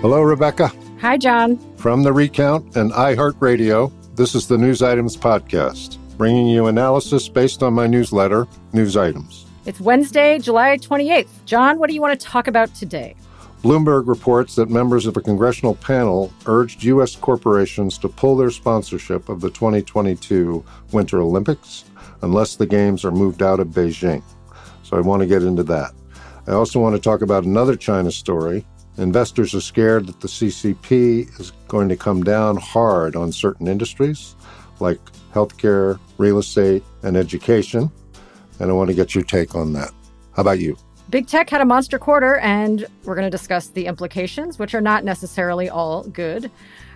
Hello, Rebecca. Hi, John. From the Recount and iHeartRadio, this is the News Items Podcast, bringing you analysis based on my newsletter, News Items. It's Wednesday, July 28th. John, what do you want to talk about today? Bloomberg reports that members of a congressional panel urged U.S. corporations to pull their sponsorship of the 2022 Winter Olympics unless the Games are moved out of Beijing. So I want to get into that. I also want to talk about another China story. Investors are scared that the CCP is going to come down hard on certain industries like healthcare, real estate, and education. And I want to get your take on that. How about you? Big tech had a monster quarter, and we're going to discuss the implications, which are not necessarily all good.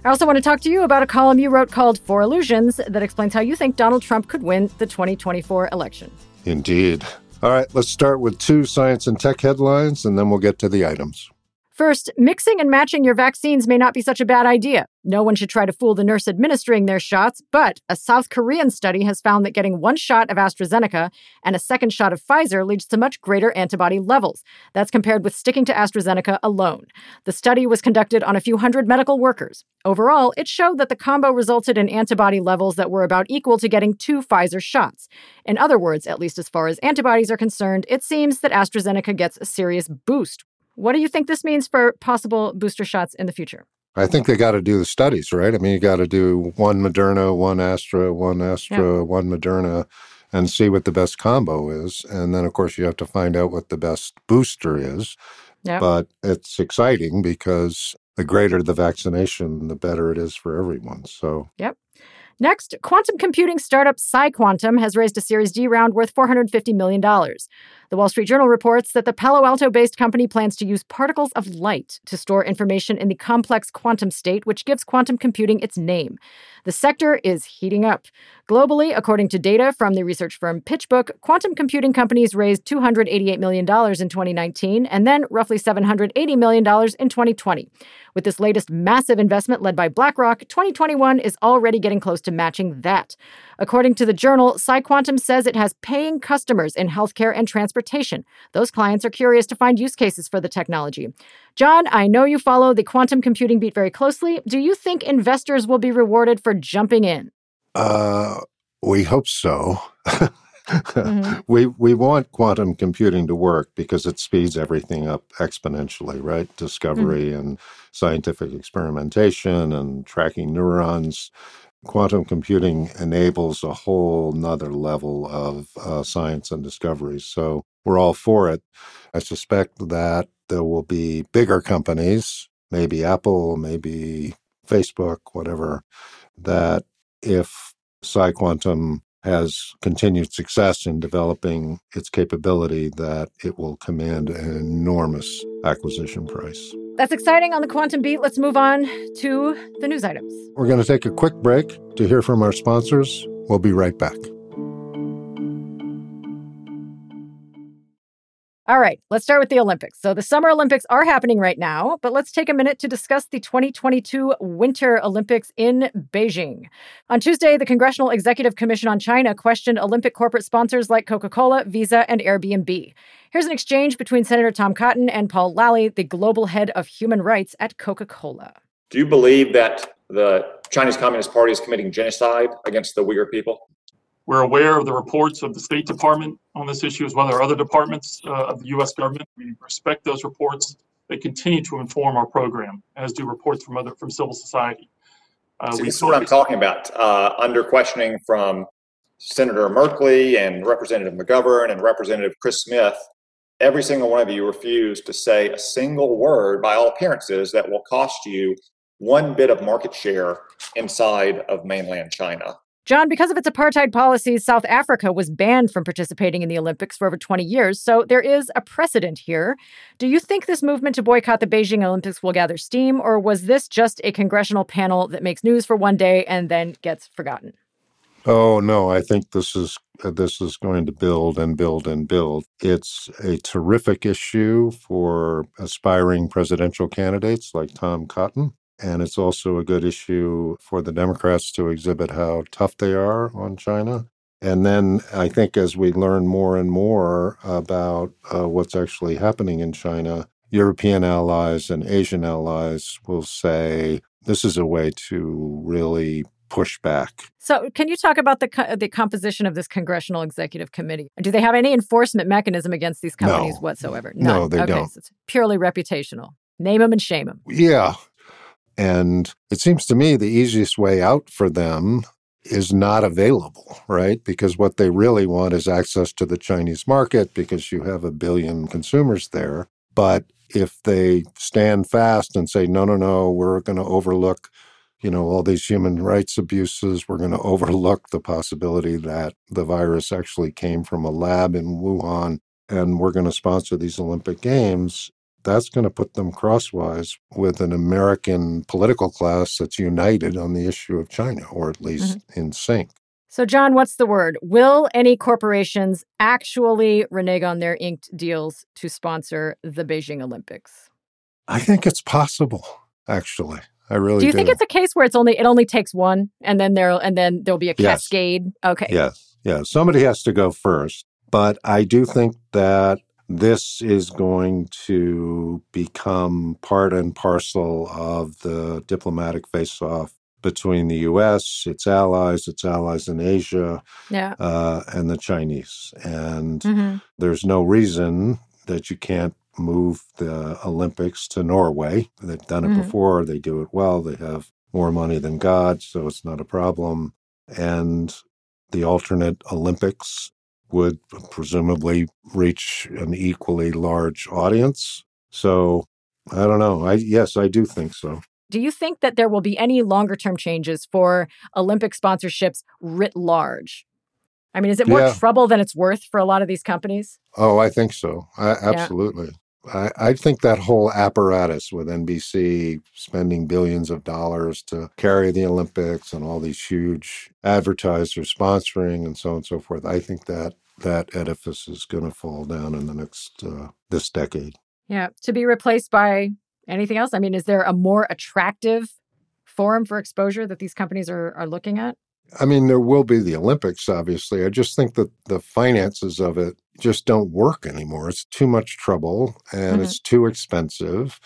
I also want to talk to you about a column you wrote called Four Illusions that explains how you think Donald Trump could win the 2024 election. Indeed. All right, let's start with two science and tech headlines, and then we'll get to the items. First, mixing and matching your vaccines may not be such a bad idea. No one should try to fool the nurse administering their shots, but a South Korean study has found that getting one shot of AstraZeneca and a second shot of Pfizer leads to much greater antibody levels. That's compared with sticking to AstraZeneca alone. The study was conducted on a few hundred medical workers. Overall, it showed that the combo resulted in antibody levels that were about equal to getting two Pfizer shots. In other words, at least as far as antibodies are concerned, it seems that AstraZeneca gets a serious boost what do you think this means for possible booster shots in the future? I think they got to do the studies, right? I mean, you got to do one Moderna, one Astra, one Astra, yeah. one Moderna, and see what the best combo is. And then, of course, you have to find out what the best booster is. Yep. But it's exciting because the greater the vaccination, the better it is for everyone. So, yep. Next, quantum computing startup PsiQuantum has raised a Series D round worth $450 million. The Wall Street Journal reports that the Palo Alto based company plans to use particles of light to store information in the complex quantum state, which gives quantum computing its name. The sector is heating up. Globally, according to data from the research firm PitchBook, quantum computing companies raised $288 million in 2019 and then roughly $780 million in 2020. With this latest massive investment led by BlackRock, 2021 is already getting close to matching that. According to the journal, PsiQuantum says it has paying customers in healthcare and transportation. Those clients are curious to find use cases for the technology. John, I know you follow the quantum computing beat very closely. Do you think investors will be rewarded for jumping in? Uh, we hope so. mm-hmm. We we want quantum computing to work because it speeds everything up exponentially, right? Discovery mm-hmm. and scientific experimentation and tracking neurons. Quantum computing enables a whole nother level of uh, science and discovery. So we're all for it. I suspect that there will be bigger companies, maybe Apple, maybe Facebook, whatever, that if PsiQuantum has continued success in developing its capability, that it will command an enormous acquisition price. That's exciting on the quantum beat. Let's move on to the news items. We're going to take a quick break to hear from our sponsors. We'll be right back. All right, let's start with the Olympics. So, the Summer Olympics are happening right now, but let's take a minute to discuss the 2022 Winter Olympics in Beijing. On Tuesday, the Congressional Executive Commission on China questioned Olympic corporate sponsors like Coca Cola, Visa, and Airbnb. Here's an exchange between Senator Tom Cotton and Paul Lalli, the global head of human rights at Coca Cola. Do you believe that the Chinese Communist Party is committing genocide against the Uyghur people? We're aware of the reports of the State Department on this issue, as well as other departments uh, of the U.S. government. We respect those reports. They continue to inform our program, as do reports from other from civil society. Uh, this is what I'm talking about. Uh, under questioning from Senator Merkley and Representative McGovern and Representative Chris Smith, every single one of you refused to say a single word, by all appearances, that will cost you one bit of market share inside of mainland China. John, because of its apartheid policies, South Africa was banned from participating in the Olympics for over 20 years, so there is a precedent here. Do you think this movement to boycott the Beijing Olympics will gather steam, or was this just a congressional panel that makes news for one day and then gets forgotten? Oh no, I think this is uh, this is going to build and build and build. It's a terrific issue for aspiring presidential candidates like Tom Cotton. And it's also a good issue for the Democrats to exhibit how tough they are on China. And then I think as we learn more and more about uh, what's actually happening in China, European allies and Asian allies will say this is a way to really push back. So, can you talk about the co- the composition of this congressional executive committee? Do they have any enforcement mechanism against these companies no. whatsoever? None. No, they okay, don't. So it's purely reputational. Name them and shame them. Yeah, and it seems to me the easiest way out for them is not available, right? Because what they really want is access to the Chinese market because you have a billion consumers there. But if they stand fast and say, no, no, no, we're going to overlook you know, all these human rights abuses. We're going to overlook the possibility that the virus actually came from a lab in Wuhan and we're going to sponsor these Olympic Games. That's going to put them crosswise with an American political class that's united on the issue of China, or at least mm-hmm. in sync. So, John, what's the word? Will any corporations actually renege on their inked deals to sponsor the Beijing Olympics? I think it's possible, actually. I really do. You do. think it's a case where it's only it only takes one, and then there and then there'll be a yes. cascade? Okay. Yes. Yeah. Somebody has to go first, but I do think that this is going to become part and parcel of the diplomatic face-off between the U.S., its allies, its allies in Asia, yeah. uh, and the Chinese. And mm-hmm. there's no reason that you can't move the Olympics to Norway. They've done it mm-hmm. before, they do it well, they have more money than God, so it's not a problem. And the alternate Olympics would presumably reach an equally large audience. So I don't know. I yes, I do think so. Do you think that there will be any longer term changes for Olympic sponsorships writ large? I mean, is it more yeah. trouble than it's worth for a lot of these companies? Oh, I think so. I, absolutely. Yeah. I, I, think that whole apparatus with NBC spending billions of dollars to carry the Olympics and all these huge advertisers sponsoring and so on and so forth, I think that that edifice is going to fall down in the next uh, this decade. Yeah, to be replaced by anything else. I mean, is there a more attractive forum for exposure that these companies are are looking at? I mean, there will be the Olympics, obviously. I just think that the finances of it just don't work anymore. It's too much trouble and mm-hmm. it's too expensive.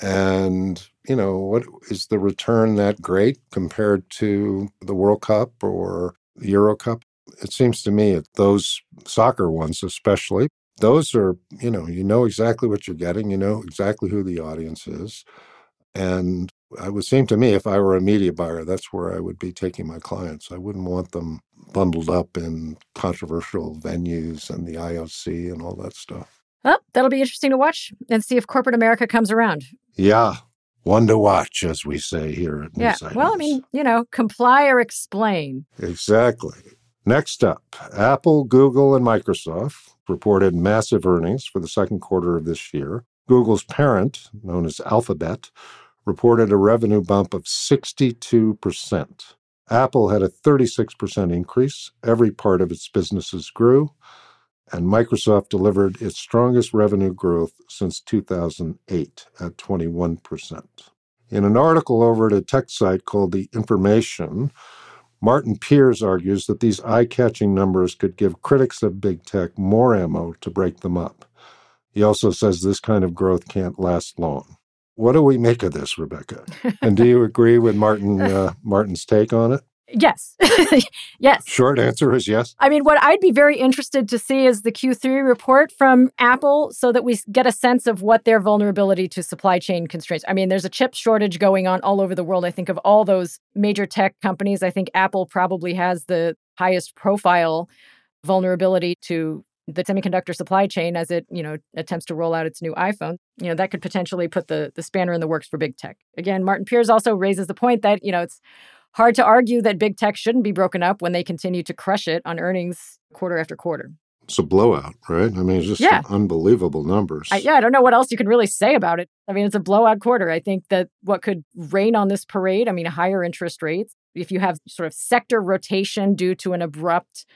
And, you know, what is the return that great compared to the World Cup or the Euro Cup? It seems to me those soccer ones, especially, those are, you know, you know exactly what you're getting, you know exactly who the audience is. And it would seem to me if I were a media buyer, that's where I would be taking my clients. I wouldn't want them bundled up in controversial venues and the IOC and all that stuff. Well, that'll be interesting to watch and see if corporate America comes around. Yeah, one to watch, as we say here at Yeah, well, I mean, you know, comply or explain. Exactly. Next up, Apple, Google, and Microsoft reported massive earnings for the second quarter of this year. Google's parent, known as Alphabet, reported a revenue bump of 62%. Apple had a 36% increase. Every part of its businesses grew. And Microsoft delivered its strongest revenue growth since 2008 at 21%. In an article over at a tech site called The Information, Martin Peers argues that these eye catching numbers could give critics of big tech more ammo to break them up. He also says this kind of growth can't last long. What do we make of this, Rebecca? and do you agree with Martin uh, Martin's take on it? Yes. yes. Short answer is yes. I mean, what I'd be very interested to see is the Q3 report from Apple so that we get a sense of what their vulnerability to supply chain constraints. I mean, there's a chip shortage going on all over the world. I think of all those major tech companies, I think Apple probably has the highest profile vulnerability to the semiconductor supply chain as it you know attempts to roll out its new iphone you know that could potentially put the the spanner in the works for big tech again martin peers also raises the point that you know it's hard to argue that big tech shouldn't be broken up when they continue to crush it on earnings quarter after quarter. It's a blowout right? I mean it's just yeah. unbelievable numbers. I, yeah i don't know what else you can really say about it. I mean it's a blowout quarter. I think that what could rain on this parade i mean higher interest rates if you have sort of sector rotation due to an abrupt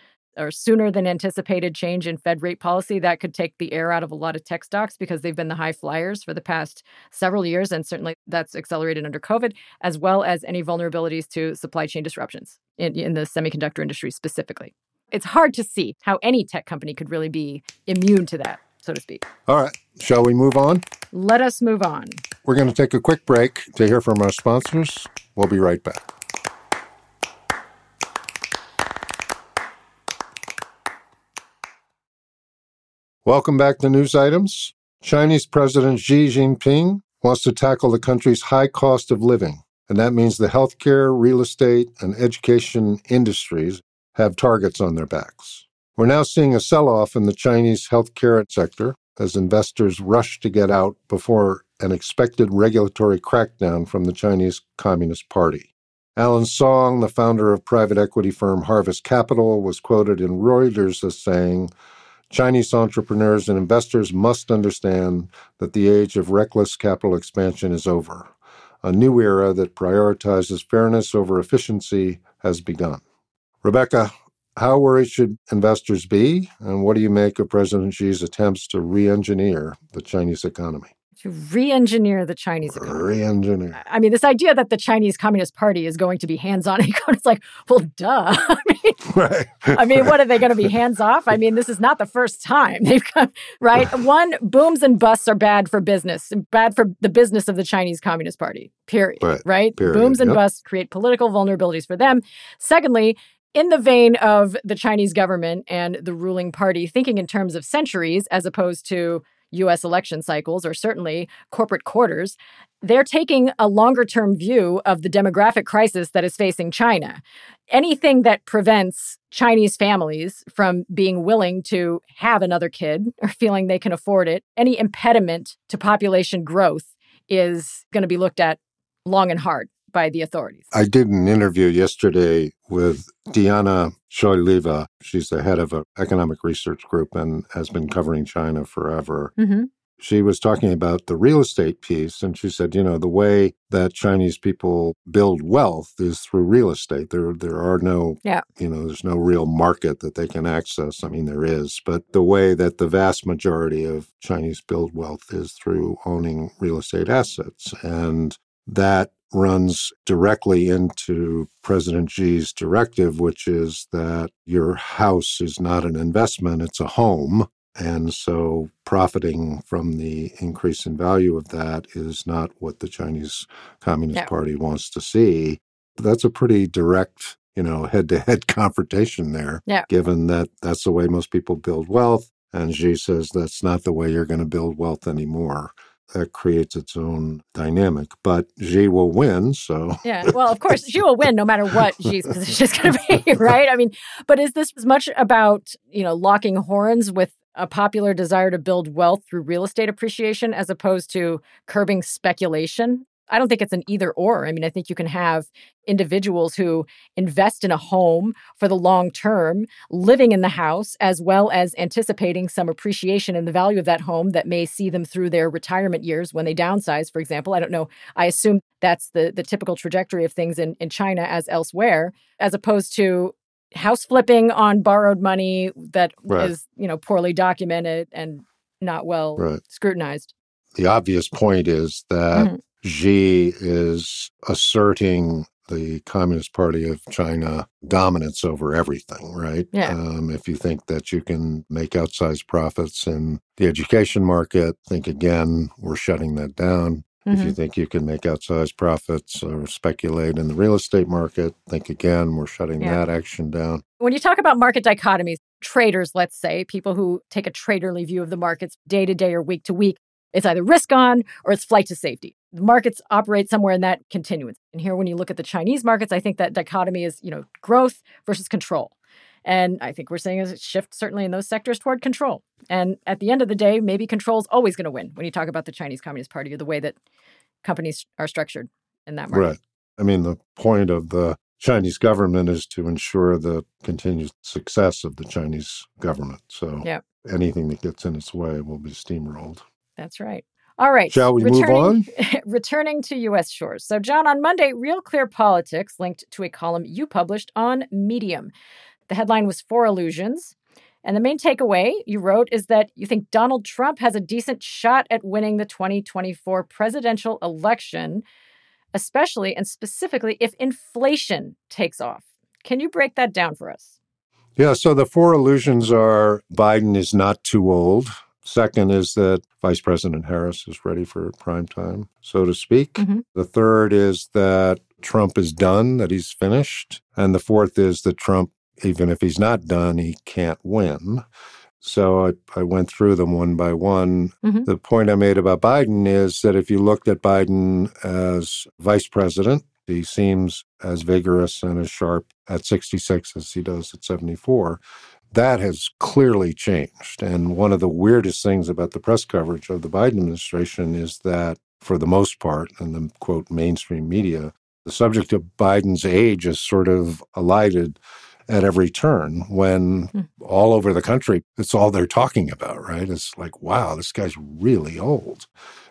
or sooner than anticipated change in Fed rate policy that could take the air out of a lot of tech stocks because they've been the high flyers for the past several years. And certainly that's accelerated under COVID, as well as any vulnerabilities to supply chain disruptions in, in the semiconductor industry specifically. It's hard to see how any tech company could really be immune to that, so to speak. All right. Shall we move on? Let us move on. We're going to take a quick break to hear from our sponsors. We'll be right back. Welcome back to News Items. Chinese President Xi Jinping wants to tackle the country's high cost of living, and that means the healthcare, real estate, and education industries have targets on their backs. We're now seeing a sell off in the Chinese healthcare sector as investors rush to get out before an expected regulatory crackdown from the Chinese Communist Party. Alan Song, the founder of private equity firm Harvest Capital, was quoted in Reuters as saying, Chinese entrepreneurs and investors must understand that the age of reckless capital expansion is over. A new era that prioritizes fairness over efficiency has begun. Rebecca, how worried should investors be, and what do you make of President Xi's attempts to re engineer the Chinese economy? To re-engineer the Chinese economy. Re-engineer. I mean, this idea that the Chinese Communist Party is going to be hands-on, it's like, well, duh. I mean, right. I mean, what are they going to be hands-off? I mean, this is not the first time they've come. Right. One, booms and busts are bad for business, bad for the business of the Chinese Communist Party. Period. Right. right? Period. Booms and yep. busts create political vulnerabilities for them. Secondly, in the vein of the Chinese government and the ruling party thinking in terms of centuries as opposed to US election cycles or certainly corporate quarters, they're taking a longer term view of the demographic crisis that is facing China. Anything that prevents Chinese families from being willing to have another kid or feeling they can afford it, any impediment to population growth is going to be looked at long and hard by the authorities. I did an interview yesterday with Diana Choyleva. She's the head of an economic research group and has been covering China forever. Mm-hmm. She was talking about the real estate piece, and she said, you know, the way that Chinese people build wealth is through real estate. There, there are no, yeah. you know, there's no real market that they can access. I mean, there is, but the way that the vast majority of Chinese build wealth is through owning real estate assets, and that runs directly into President Xi's directive, which is that your house is not an investment, it's a home. And so profiting from the increase in value of that is not what the Chinese Communist yeah. Party wants to see. That's a pretty direct, you know, head to head confrontation there, yeah. given that that's the way most people build wealth. And Xi says that's not the way you're going to build wealth anymore that creates its own dynamic. But Xi will win, so yeah. Well, of course, Xi will win no matter what Xi's position is going to be, right? I mean, but is this as much about you know locking horns with a popular desire to build wealth through real estate appreciation as opposed to curbing speculation? I don't think it's an either or. I mean, I think you can have individuals who invest in a home for the long term, living in the house, as well as anticipating some appreciation in the value of that home that may see them through their retirement years when they downsize, for example. I don't know. I assume that's the, the typical trajectory of things in, in China as elsewhere, as opposed to house flipping on borrowed money that right. is, you know, poorly documented and not well right. scrutinized. The obvious point is that mm-hmm. Xi is asserting the Communist Party of China dominance over everything, right? Yeah. Um, if you think that you can make outsized profits in the education market, think again, we're shutting that down. Mm-hmm. If you think you can make outsized profits or speculate in the real estate market, think again, we're shutting yeah. that action down. When you talk about market dichotomies, traders, let's say, people who take a traderly view of the markets day to day or week to week, it's either risk on or it's flight to safety. The markets operate somewhere in that continuum. And here, when you look at the Chinese markets, I think that dichotomy is, you know, growth versus control. And I think we're seeing a shift certainly in those sectors toward control. And at the end of the day, maybe control is always going to win when you talk about the Chinese Communist Party or the way that companies are structured in that market. Right. I mean, the point of the Chinese government is to ensure the continued success of the Chinese government. So yep. anything that gets in its way will be steamrolled. That's right. All right. Shall we returning, move on? returning to U.S. shores. So, John, on Monday, Real Clear Politics linked to a column you published on Medium. The headline was Four Illusions. And the main takeaway you wrote is that you think Donald Trump has a decent shot at winning the 2024 presidential election, especially and specifically if inflation takes off. Can you break that down for us? Yeah, so the four illusions are Biden is not too old. Second is that Vice President Harris is ready for prime time, so to speak. Mhm. The third is that Trump is done, that he's finished. And the fourth is that Trump, even if he's not done, he can't win. So I, I went through them one by one. Mhm. The point I made about Biden is that if you looked at Biden as vice president, he seems as vigorous and as sharp at 66 as he does at 74. That has clearly changed. And one of the weirdest things about the press coverage of the Biden administration is that, for the most part, in the quote mainstream media, the subject of Biden's age is sort of alighted at every turn when Hmm. all over the country, it's all they're talking about, right? It's like, wow, this guy's really old.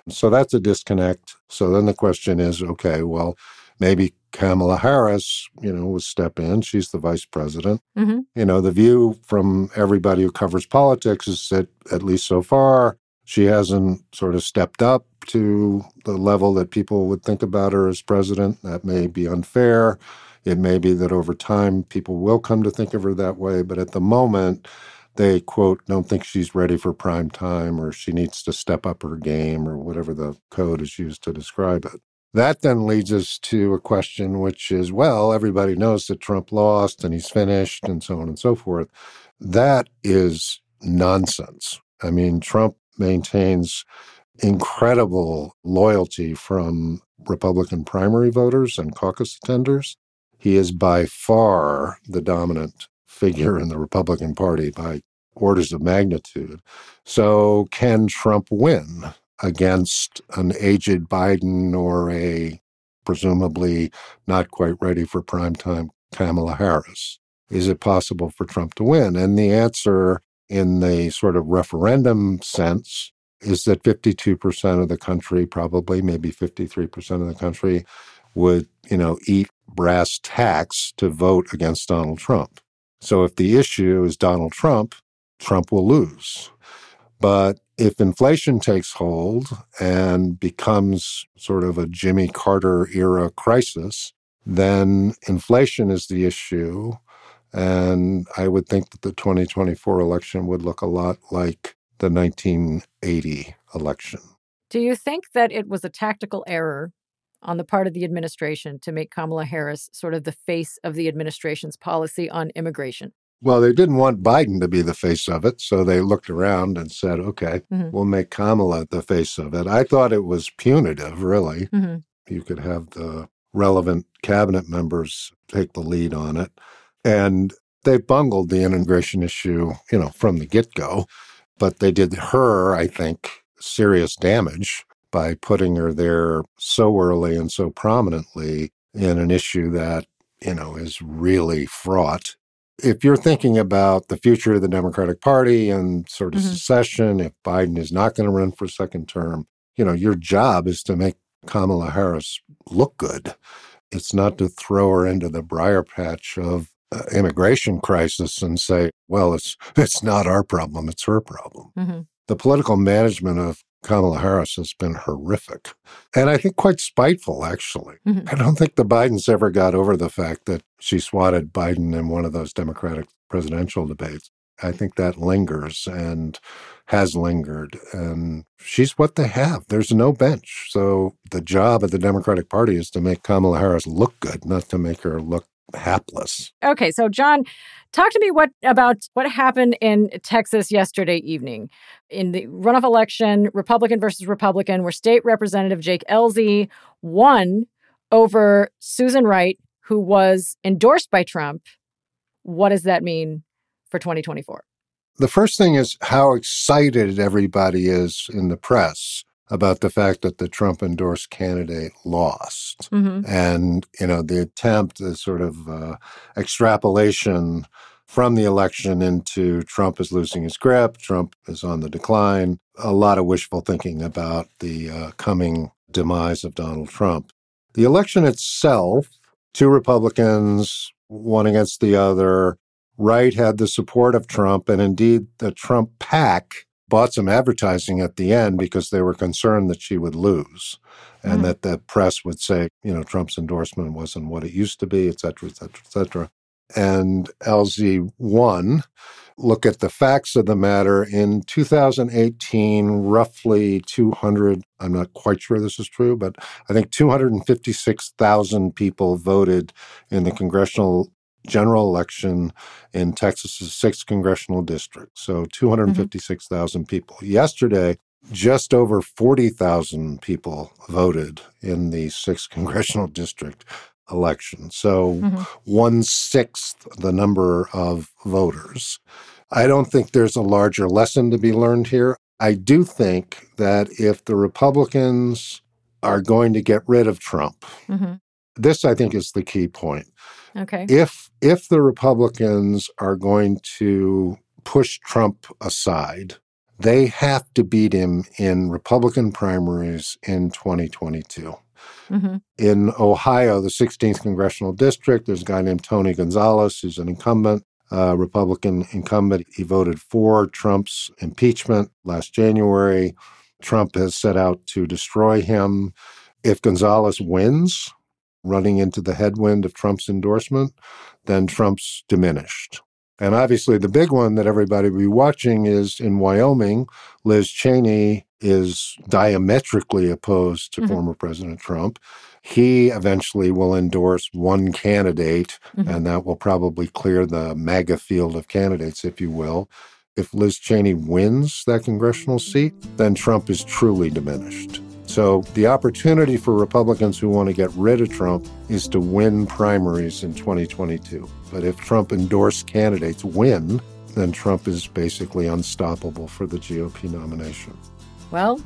So that's a disconnect. So then the question is okay, well, maybe Kamala Harris, you know, will step in. She's the vice president. Mhm. You know, the view from everybody who covers politics is that, at least so far, she hasn't sort of stepped up to the level that people would think about her as president. That may be unfair. It may be that over time people will come to think of her that way. But at the moment, they quote, don't think she's ready for prime time or she needs to step up her game or whatever the code is used to describe it. That then leads us to a question, which is well, everybody knows that Trump lost and he's finished and so on and so forth. That is nonsense. I mean, Trump maintains incredible loyalty from Republican primary voters and caucus attenders. He is by far the dominant figure in the Republican Party by orders of magnitude. So, can Trump win against an aged Biden or a presumably not quite ready for prime time Kamala Harris? Is it possible for Trump to win? And the answer, in the sort of referendum sense, is that 52% of the country, probably maybe 53% of the country, would, you know, eat brass tacks to vote against Donald Trump. So if the issue is Donald Trump, Trump will lose. But if inflation takes hold and becomes sort of a Jimmy Carter era crisis, then inflation is the issue. And I would think that the 2024 election would look a lot like the 1980 election. Do you think that it was a tactical error on the part of the administration to make Kamala Harris sort of the face of the administration's policy on immigration? Well, they didn't want Biden to be the face of it, so they looked around and said, okay, Mhm. we'll make Kamala the face of it. I thought it was punitive, really. hmm You could have the relevant cabinet members take the lead on it. And they bungled the immigration issue, you know, from the get go. But they did her, I think, serious damage by putting her there so early and so prominently in an issue that, you know, is really fraught. If you're thinking about the future of the Democratic Party and sort of Mhm. secession, if Biden is not going to run for a second term, you know, your job is to make Kamala Harris look good. It's not to throw her into the briar patch of uh, immigration crisis and say, well, it's it's not our problem, it's her problem. hmm The political management of Kamala Harris has been horrific. And I think quite spiteful, actually. Mhm. I don't think the Bidens ever got over the fact that she swatted Biden in one of those Democratic presidential debates. I think that lingers and has lingered. And she's what they have. There's no bench. So the job of the Democratic Party is to make Kamala Harris look good, not to make her look hapless. Okay, so John, talk to me what about what happened in Texas yesterday evening in the runoff election, Republican versus Republican, where State Representative Jake Ellzey won over Susan Wright, who was endorsed by Trump. What does that mean for 2024? The first thing is how excited everybody is in the press about the fact that the Trump endorsed candidate lost. Mm-hmm. And, you know, the attempt, the sort of uh, extrapolation from the election into Trump is losing his grip, Trump is on the decline, a lot of wishful thinking about the uh, coming demise of Donald Trump. The election itself, two Republicans, one against the other. Wright had the support of Trump, and indeed, the Trump PAC bought some advertising at the end because they were concerned that she would lose and Mm. that the press would say, you know, Trump's endorsement wasn't what it used to be, et cetera, et cetera, et cetera. and Ellzey won. look at the facts of the matter. In 2018, roughly 200, I'm not quite sure this is true, but I think 256,000 people voted in the congressional general election in Texas's sixth congressional district. So 256,000 mm-hmm. people. Yesterday, just over 40,000 people voted in the sixth congressional district election. So mm-hmm. one sixth the number of voters. I don't think there's a larger lesson to be learned here. I do think that if the Republicans are going to get rid of Trump, mm-hmm. This I think is the key point. Okay. If if the Republicans are going to push Trump aside, they have to beat him in Republican primaries in 2022. Mm-hmm. In Ohio, the 16th congressional district, there's a guy named Tony Gonzalez who's an incumbent. Uh, Republican incumbent. He voted for Trump's impeachment last January. Trump has set out to destroy him. If Gonzalez wins, running into the headwind of Trump's endorsement, then Trump's diminished. And obviously, the big one that everybody will be watching is in Wyoming, Liz Cheney is diametrically opposed to mm-hmm. former President Trump. He eventually will endorse one candidate, mm-hmm. and that will probably clear the MAGA field of candidates, if you will. If Liz Cheney wins that congressional seat, then Trump is truly diminished. So the opportunity for Republicans who want to get rid of Trump is to win primaries in 2022. But if Trump endorsed candidates win, then Trump is basically unstoppable for the GOP nomination. Well,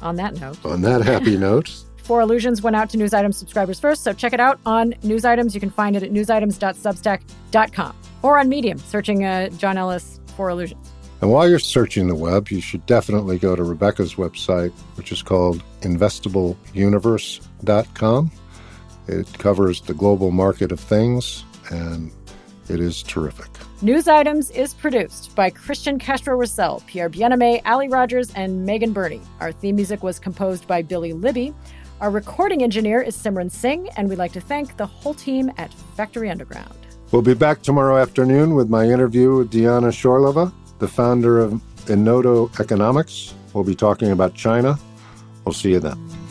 on that note. On that happy note. Four Illusions went out to News Items subscribers first, so check it out on News Items. You can find it at newsitems.substack.com or on Medium, searching uh, John Ellis Four Illusions. And while you're searching the web, you should definitely go to Rebecca's website, which is called investableuniverse.com. It covers the global market of things, and it is terrific. News Items is produced by Christian Castro Russell, Pierre Bienaimé, Ali Rogers, and Megan Burney. Our theme music was composed by Billy Libby. Our recording engineer is Simran Singh, and we'd like to thank the whole team at Factory Underground. We'll be back tomorrow afternoon with my interview with Diana Choyleva the founder of Enodo Economics. We'll be talking about China. We'll see you then.